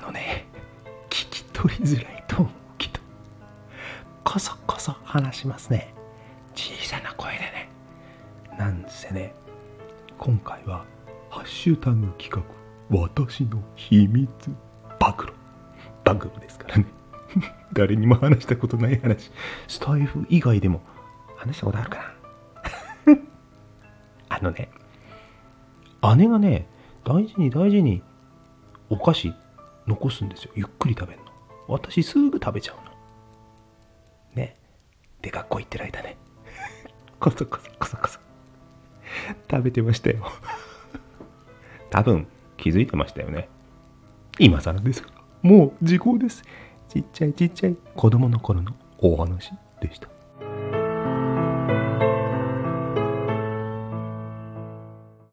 のね聞き取りづらいと思うけどこそこそ話しますね。小さな声でね。なんせね今回は「ハッシュタグ企画私の秘密暴露」暴露ですからね。誰にも話したことない話。スタイフ以外でも話したことあるかな。あのね姉がね大事に大事にお菓子残すんですよ。ゆっくり食べるの。私すぐ食べちゃうの。ね。で学校行ってる間ね。こそこそこそこそ。食べてましたよ。多分気づいてましたよね。今更ですが。もう時効です。ちっちゃいちっちゃい。子供の頃のお話でした。